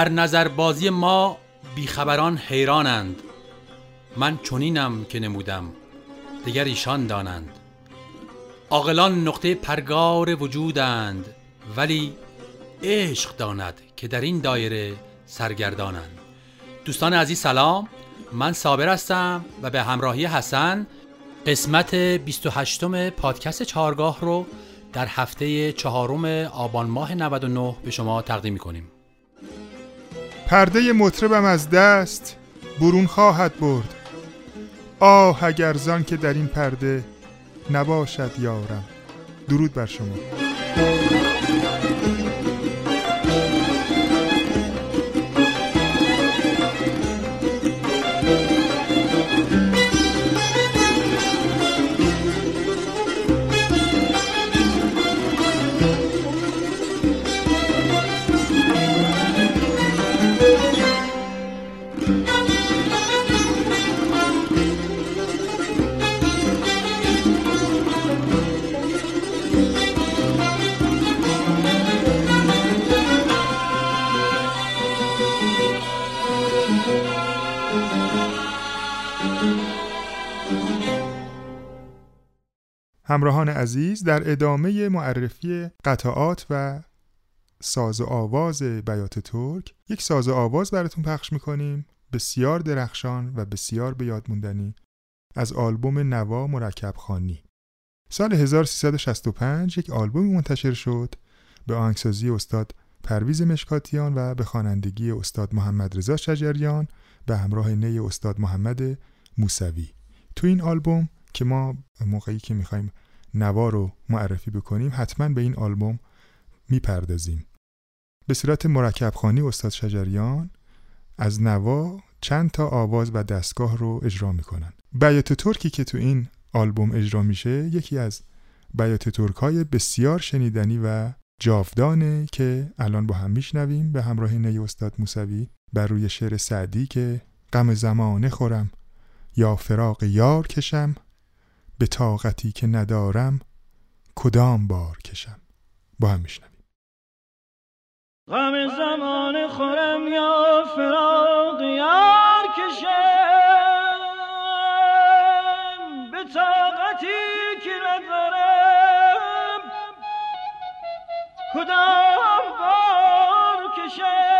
در نظربازی ما بیخبران حیرانند. من چنینم که نمودم دیگر ایشان دانند. عاقلان نقطه پرگار وجودند ولی عشق داند که در این دایره سرگردانند. دوستان عزیز سلام. من صابر هستم و به همراهی حسن قسمت 28 پادکست چهارگاه رو در هفته چهارم آبان ماه 99 به شما تقدیم می‌کنیم. پرده مطربم از دست برون خواهد برد. آه اگر زان که در این پرده نباشد یارم. درود بر شما. همراهان عزیز در ادامه معرفی قطعات و ساز و آواز بیات ترک یک ساز و آواز براتون پخش می‌کنیم بسیار درخشان و بسیار به یاد موندنی از آلبوم نوا مرکب خانی. سال 1365 یک آلبوم منتشر شد به آهنگسازی استاد پرویز مشکاتیان و به خوانندگی استاد محمد رضا شجریان به همراه نی استاد محمد موسوی. تو این آلبوم که ما موقعی که می‌خوایم نوا رو معرفی بکنیم حتما به این آلبوم می‌پردازیم. به صورت مرکب خانی استاد شجریان از نوا چند تا آواز و دستگاه رو اجرا می‌کنن. بیات ترکی که تو این آلبوم اجرا میشه یکی از بیات ترک های بسیار شنیدنی و جاودانه که الان با هم میشنویم به همراه نی استاد موسوی بر روی شعر سعدی که غم زمانه خورم یا فراق یار کشم. به طاقتی که ندارم کدام بار کشم؟ با هم میشنویم. غم زمان خورم یا فراق یار کشم؟ به طاقتی که ندارم کدام بار کشم؟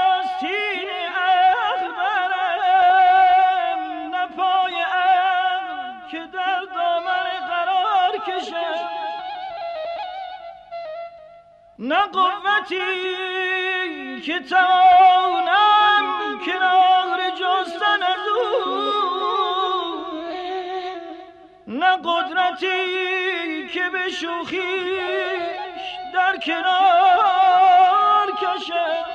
قوتی که توانم کنار جستن از او. نه قدرتی که به شوخیش در کنار کشم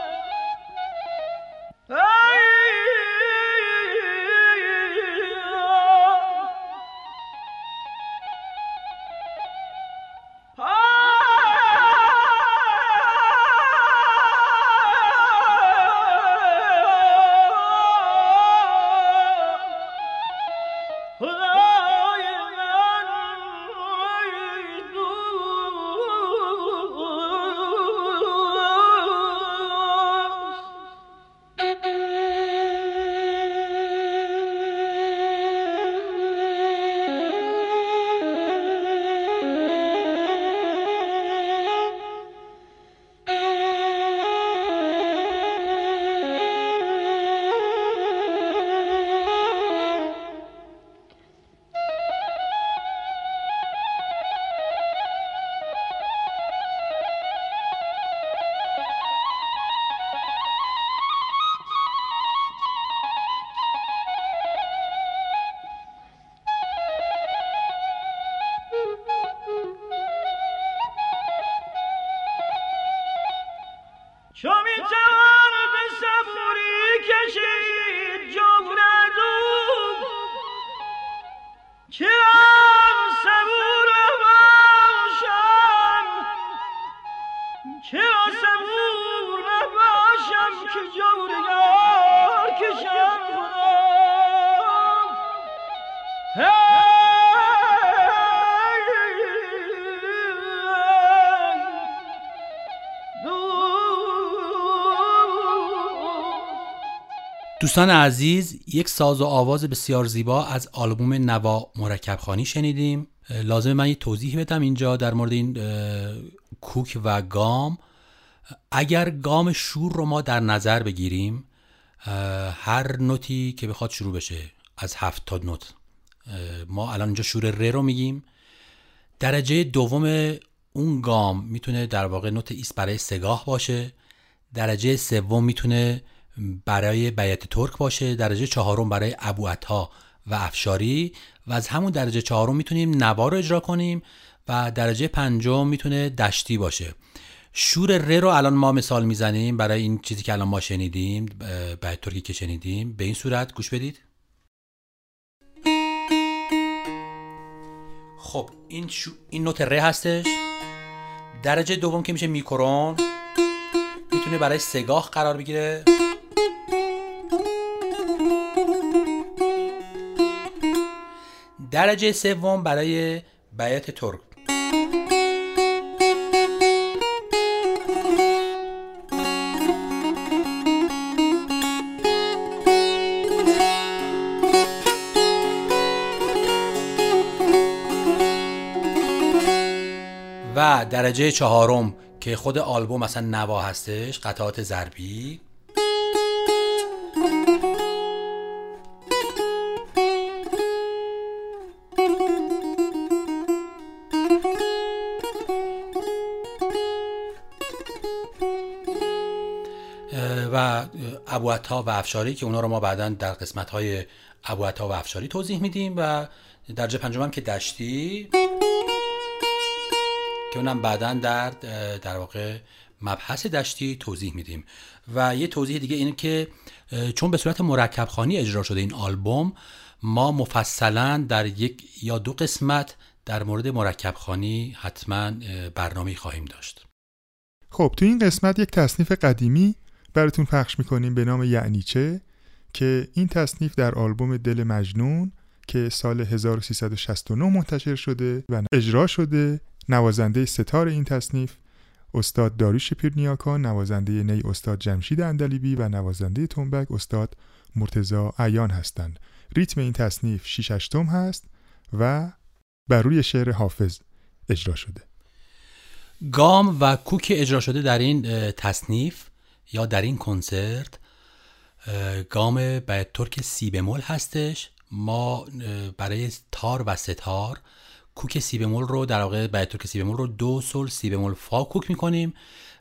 دوستان عزیز یک ساز و آواز بسیار زیبا از آلبوم نوا مرکب خانی شنیدیم. لازم من یه توضیح بدم اینجا در مورد این کوک و گام. اگر گام شور رو ما در نظر بگیریم هر نوتی که بخواد شروع بشه از هفت تا نوت. ما الان اینجا شور ر رو میگیم. درجه دوم اون گام می‌تونه در واقع نوت ایست برای سگاه باشه. درجه سوم می‌تونه برای بیت ترک باشه درجه چهارم برای ابو و افشاری و از همون درجه چهارم می‌تونیم نوار رو اجرا کنیم و درجه پنجم می‌تونه دشتی باشه. شور ر رو الان ما مثال می‌زنیم برای این چیزی که الان ما شنیدیم بیت ترکی که شنیدیم. به این صورت گوش بدید. خب این شو... این نوت ر هستش. درجه دوم که میشه میکرون می‌تونه برای سگاه قرار بگیره. درجه سوم برای بیات ترک. و درجه چهارم که خود آلبوم مثلا نوا هستش قطعات ضربی. ابوعطا و افشاری که اونا رو ما بعدا در قسمت های ابوعطا و افشاری توضیح میدیم و درجه پنجم هم که دشتی که اونم بعدا در در واقع مبحث دشتی توضیح میدیم. و یه توضیح دیگه اینه که چون به صورت مرکب خانی اجرا شده این آلبوم ما مفصلا در یک یا دو قسمت در مورد مرکب خانی حتما برنامه خواهیم داشت. خب تو این قسمت یک تصنیف قدیمی براتون پخش می‌کنیم به نام یعنی چه که این تصنیف در آلبوم دل مجنون که سال 1369 منتشر شده و اجرا شده نوازنده ستار این تصنیف استاد داریوش پیرنیاکان نوازنده نی استاد جمشید اندلیبی و نوازنده تنبک استاد مرتزا عیان هستند. ریتم این تصنیف 6 اشتم هست و بر روی شعر حافظ اجرا شده. گام و کوک اجرا شده در این تصنیف یا در این کنسرت گام بیات ترک سی بمول هستش. ما برای تار و سه‌تار کوک سی بمول رو در واقع بیات ترک سی بمول رو دو سل سی بمول فا کوک می‌کنیم.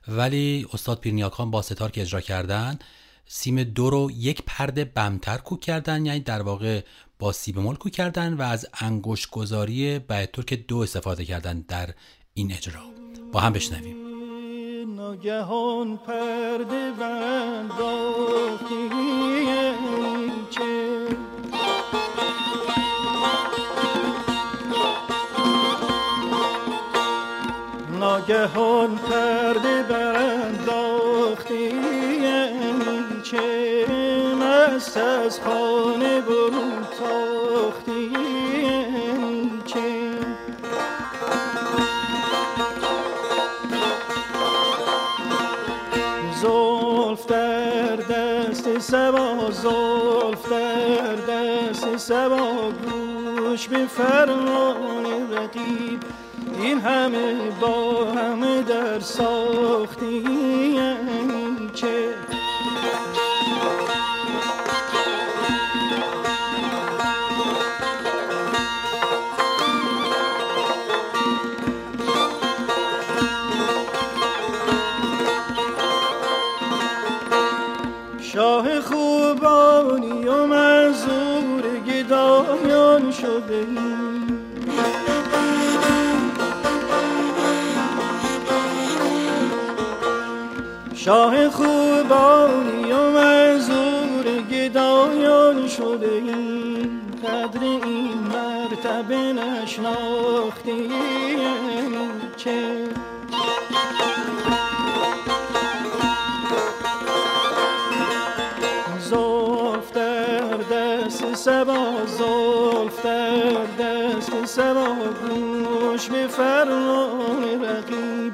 ولی استاد پیرنیاکان با سه‌تار که اجرا کردن سیم دو رو یک پرده بم‌تر کوک کردن یعنی در واقع با سی بمول کوک کردن و از انگشت گذاری بیات ترک دو استفاده کردن در این اجرا. با هم بشنویم. ناگهان پرده بنداختی چه ناگهان پرده برانداختی چه مست از خانه زلف در دست سبا گوش به فرمان رقیب. این همه با همه در ساختی خوبانی و منظور گدایان شده. شاه خوبانی و منظور گدایان شده. قدر این مرتبه نشناختی. فرمان رقیب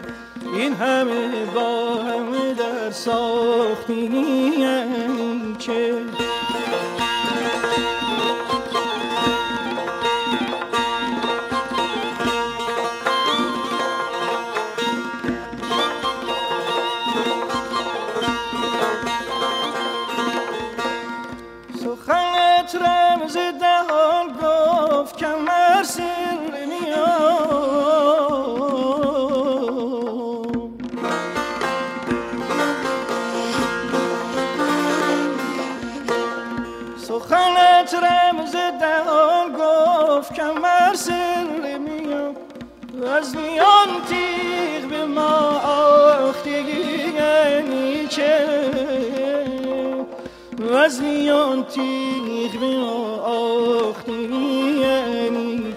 این همه با همه در ساختی یعنی چه سخنت رمز از میان تیغ به ما آختگی چه از میان تیغ به ما آختگی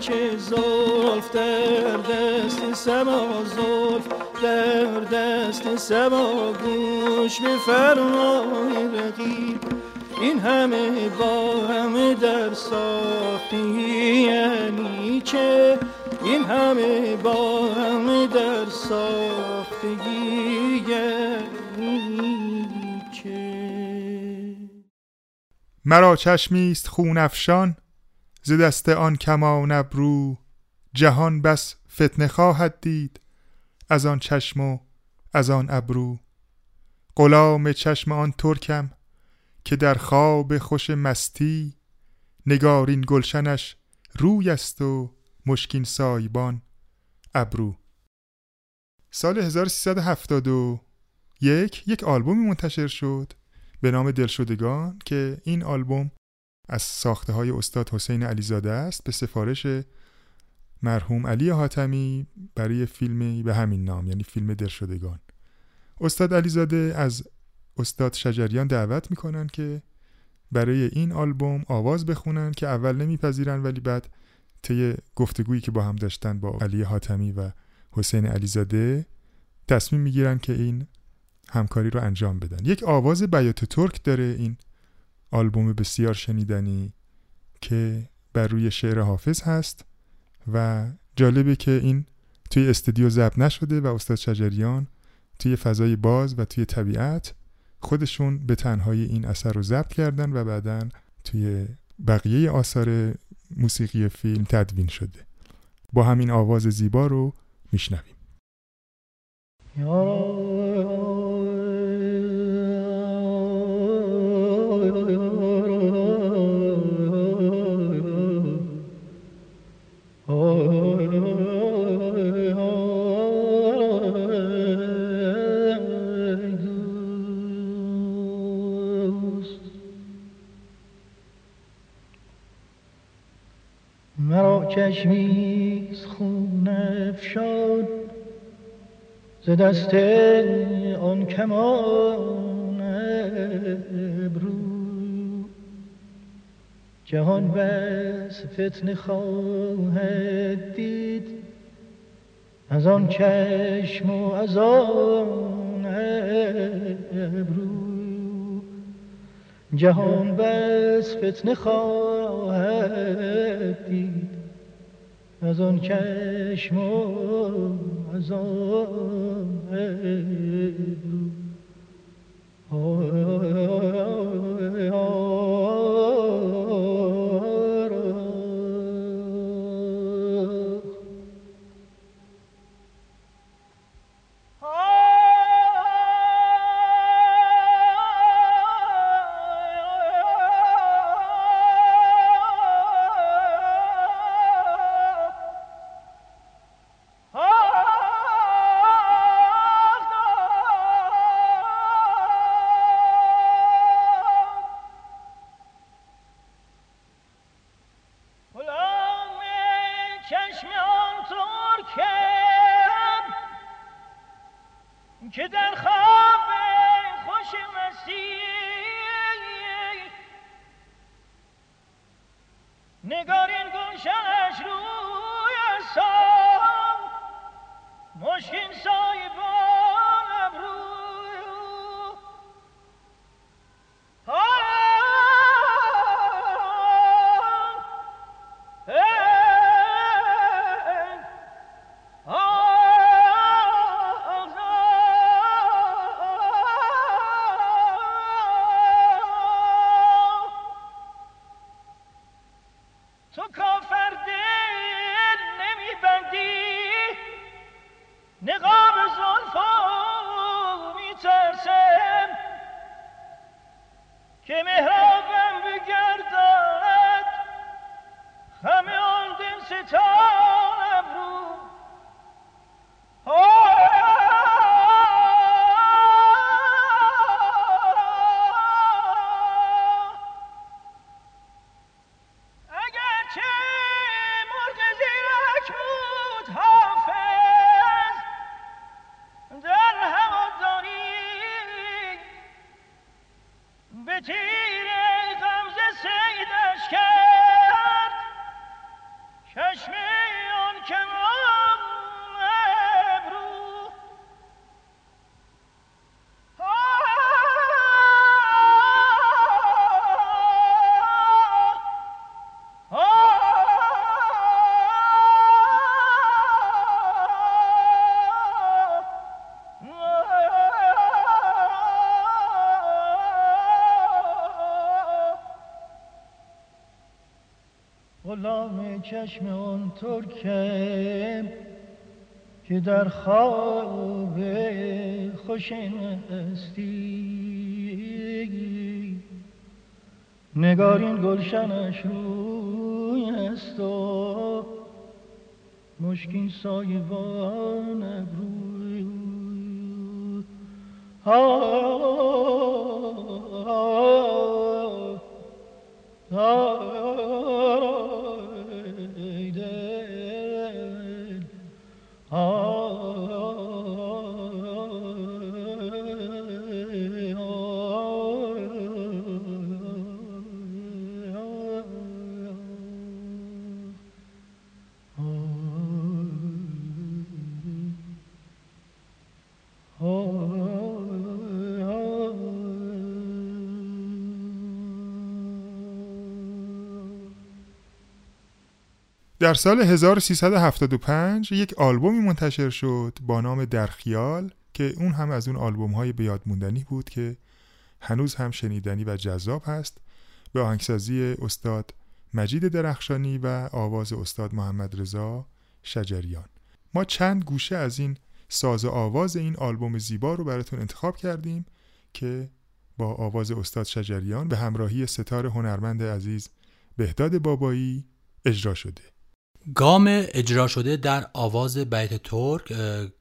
چه زلف در دست سما زلف در دست سما. گوش به فرمان رقیب این همه با همه در ساختی یعنی چه این همه با همه در ساختگی چه مرا چشمی است خون افشان ز دست آن کمان ابرو جهان بس فتنه خواهد دید از آن چشم و از آن ابرو. غلام چشم آن ترکم که در خواب خوش مستی نگارین گلشنش روی است و مشکین سایبان. ابرو. سال 1371 یک آلبومی منتشر شد به نام دلشدگان که این آلبوم از ساخته های استاد حسین علیزاده است به سفارش مرحوم علی حاتمی برای فیلمی به همین نام یعنی فیلم دلشدگان. استاد علیزاده از استاد شجریان دعوت می‌کنن که برای این آلبوم آواز بخونن که اول نمیپذیرن ولی بعد طی گفتگویی که با هم داشتن با علی حاتمی و حسین علیزاده تصمیم می‌گیرن که این همکاری رو انجام بدن. یک آواز بیات ترک داره این آلبوم بسیار شنیدنی که بر روی شعر حافظ هست و جالبه که این توی استودیو ضبط نشده و استاد شجریان توی فضای باز و توی طبیعت خودشون به تنهایی این اثر رو ضبط کردن و بعدا توی بقیه آثار موسیقی فیلم تدوین شده. با همین آواز زیبا رو میشنویم. دست آن کمان ابرو. جهان بس فتن خواهد دید از آن چشم و از آن ابرو. جهان بس فتن خواهد دید. از آن چشم و از آن Kimi چشم آن ترکم که در خواب خوش هستی. نگارین گلشنش روی است و مشکین سایبان ابروی در سال 1375 یک آلبومی منتشر شد با نام در خیال که اون هم از اون آلبوم های بیاد موندنی بود که هنوز هم شنیدنی و جذاب هست به آهنگسازی استاد مجید درخشانی و آواز استاد محمد رضا شجریان. ما چند گوشه از این ساز آواز این آلبوم زیبا رو براتون انتخاب کردیم که با آواز استاد شجریان به همراهی ستار هنرمند عزیز بهداد بابایی اجرا شده. گام اجرا شده در آواز بیت ترک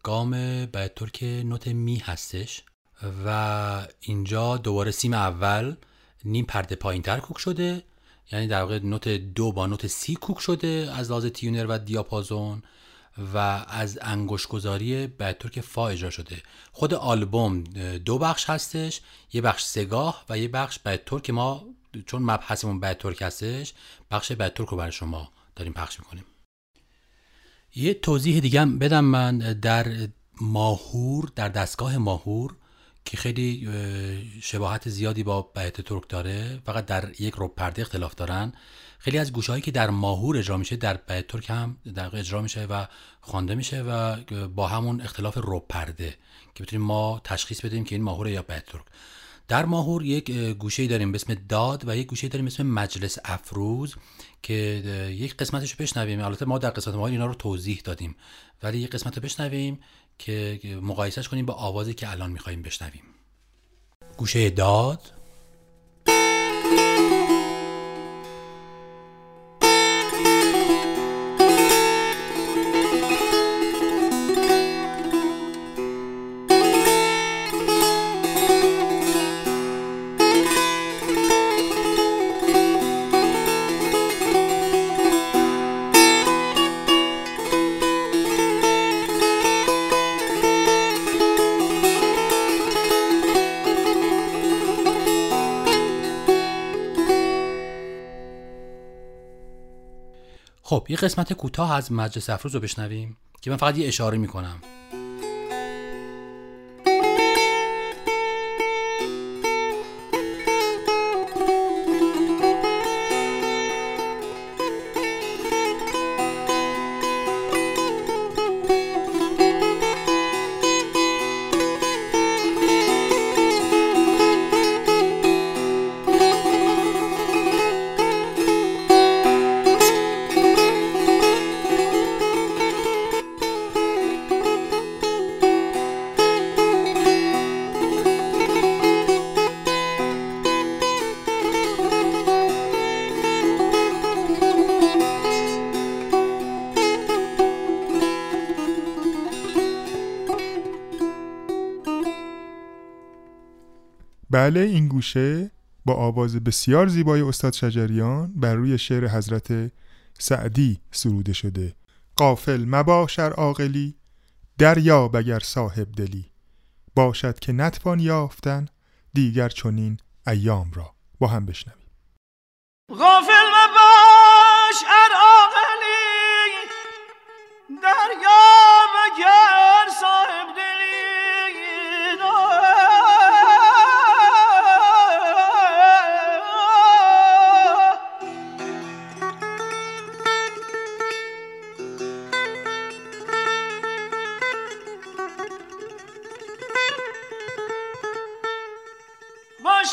گام بیت ترک نوت می هستش. و اینجا دوباره سیم اول نیم پرده پایین تر کوک شده. یعنی در واقع نوت دو با نوت سی کوک شده از لحاظ تیونر و دیاپازون. و از انگوش گذاری بیت ترک فا اجرا شده. خود آلبوم دو بخش هستش. یه بخش سگاه و یه بخش بیت ترک. ما چون مبحثمون بیت ترک هستش بخش بیت ترک رو برای شما داریم پخش می‌کنیم. یه توضیح دیگه بدم من در ماهور در دستگاه ماهور که خیلی شباهت زیادی با بیت ترک داره. فقط در یک رب پرده اختلاف دارن. خیلی از گوشه هایی که در ماهور اجرا میشه در بیت ترک هم در اجرا میشه و خوانده میشه و با همون اختلاف رب پرده که بتونیم ما تشخیص بدیم که این ماهور یا بیت ترک. در ماهور یک گوشه داریم به اسم داد و یک گوشه داریم به اسم مجلس افروز که یک قسمتش رو بشنویم. البته ما در قسمت ما اینا رو توضیح دادیم ولی یک قسمت رو بشنویم که مقایسهش کنیم با آوازی که الان میخواییم بشنویم. گوشه داد خب یه قسمت کوتاه از مجلس افروز رو بشنویم که من فقط یه اشاره می‌کنم. بله این گوشه با آواز بسیار زیبای استاد شجریان بر روی شعر حضرت سعدی سروده شده. قافل مباشر عاقلی دریا بگر صاحب دلی. باشد که نتوان یافتن دیگر چنین ایام را. با هم بشنویم. غافل مباش ار عاقلی دریا بگر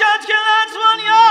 باشد که نتوان یافتن دیگر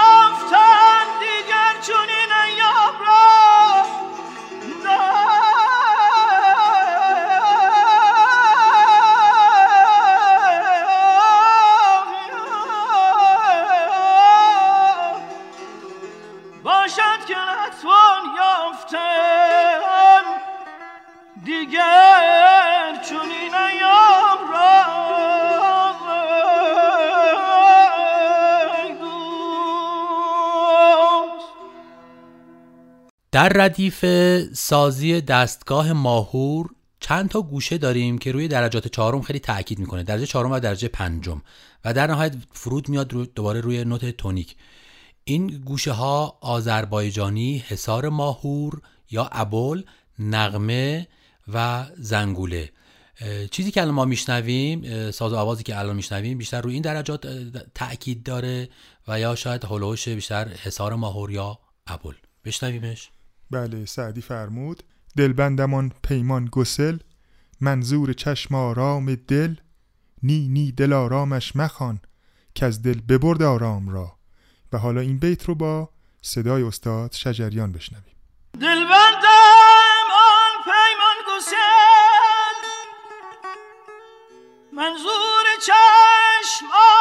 در ردیف سازی دستگاه ماهور چند تا گوشه داریم که روی درجات چهارم خیلی تاکید می‌کنه. درجه چهارم و درجه پنجم. و در نهایت فرود میاد رو دوباره روی نوت تونیک. این گوشه ها آذربایجانی حصار ماهور یا ابول نغمه و زنگوله. چیزی که الان ما میشنویم ساز و آوازی که الان میشنویم بیشتر روی این درجات تاکید داره و یا شاید هلوش بیشتر حصار ماهور یا ابول بشنویمش. بله سعدی فرمود. دلبندمان پیمان گسل. منظور چشم آرام دل. نی نی دل آرامش مخوان که از دل ببرد آرام را. و حالا این بیت رو با صدای استاد شجریان بشنویم. دلبندم آن پیمان گسل. منظور چشم آرام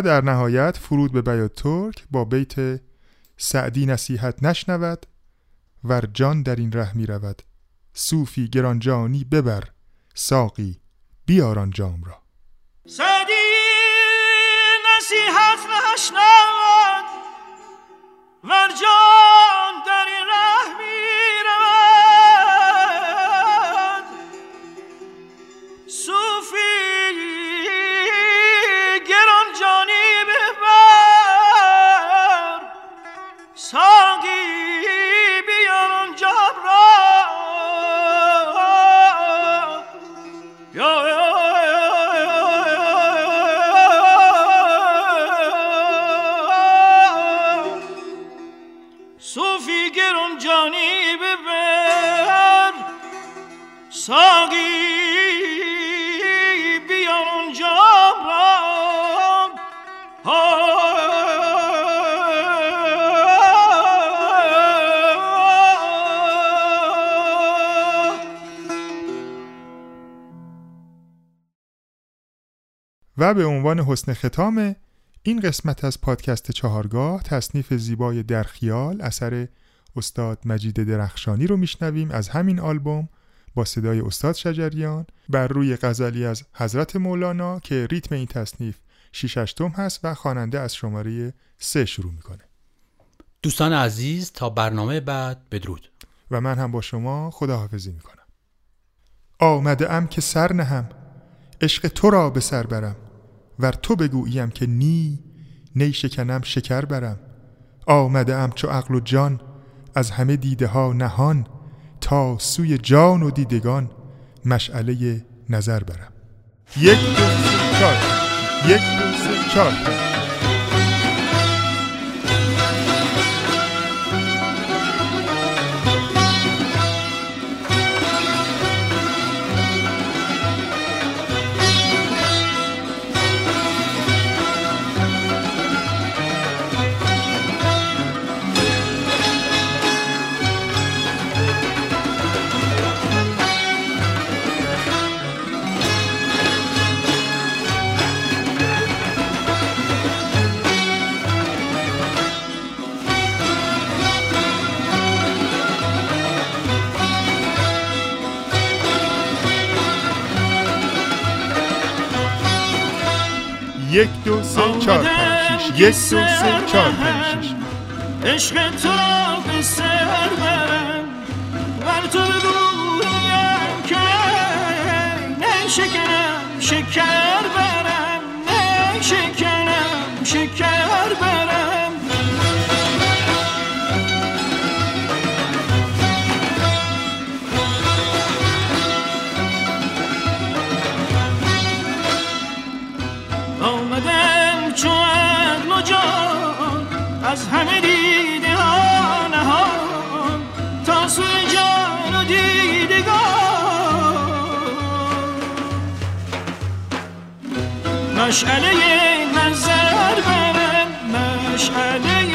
در نهایت فرود به بیات ترک با بیت سعدی نصیحت نشنود ور جان در این ره می رود صوفی گرانجانی ببر ساقی بیاران جام را. سعدی نصیحت نشنود. و به عنوان حسن ختام این قسمت از پادکست چهارگاه تصنیف زیبای در خیال اثر استاد مجید درخشانی رو میشنویم. از همین آلبوم با صدای استاد شجریان بر روی غزلی از حضرت مولانا که ریتم این تصنیف 6 توم هست و خواننده از شماره سه شروع می‌کنه. دوستان عزیز تا برنامه بعد بدرود. و من هم با شما خداحافظی می‌کنم. آمده ام که سر نهم. عشق تو را به سر برم. ور تو بگوییم که نی نی شکنم شکر برم. آمده ام چو عقل و جان از همه دیده ها نهان تا سوی جان و دیدگان مشعله نظر برم. یک دو سه چهار. یک دو سه چهار. یک دو سه چهار پنج شیش یک دو سه چهار پنج شیش عشق تو را به سر برم ور تو بگویم که نه شکرم شکر برم نه شکنم شکر برم دیدگان مشعله نظر برم مشعله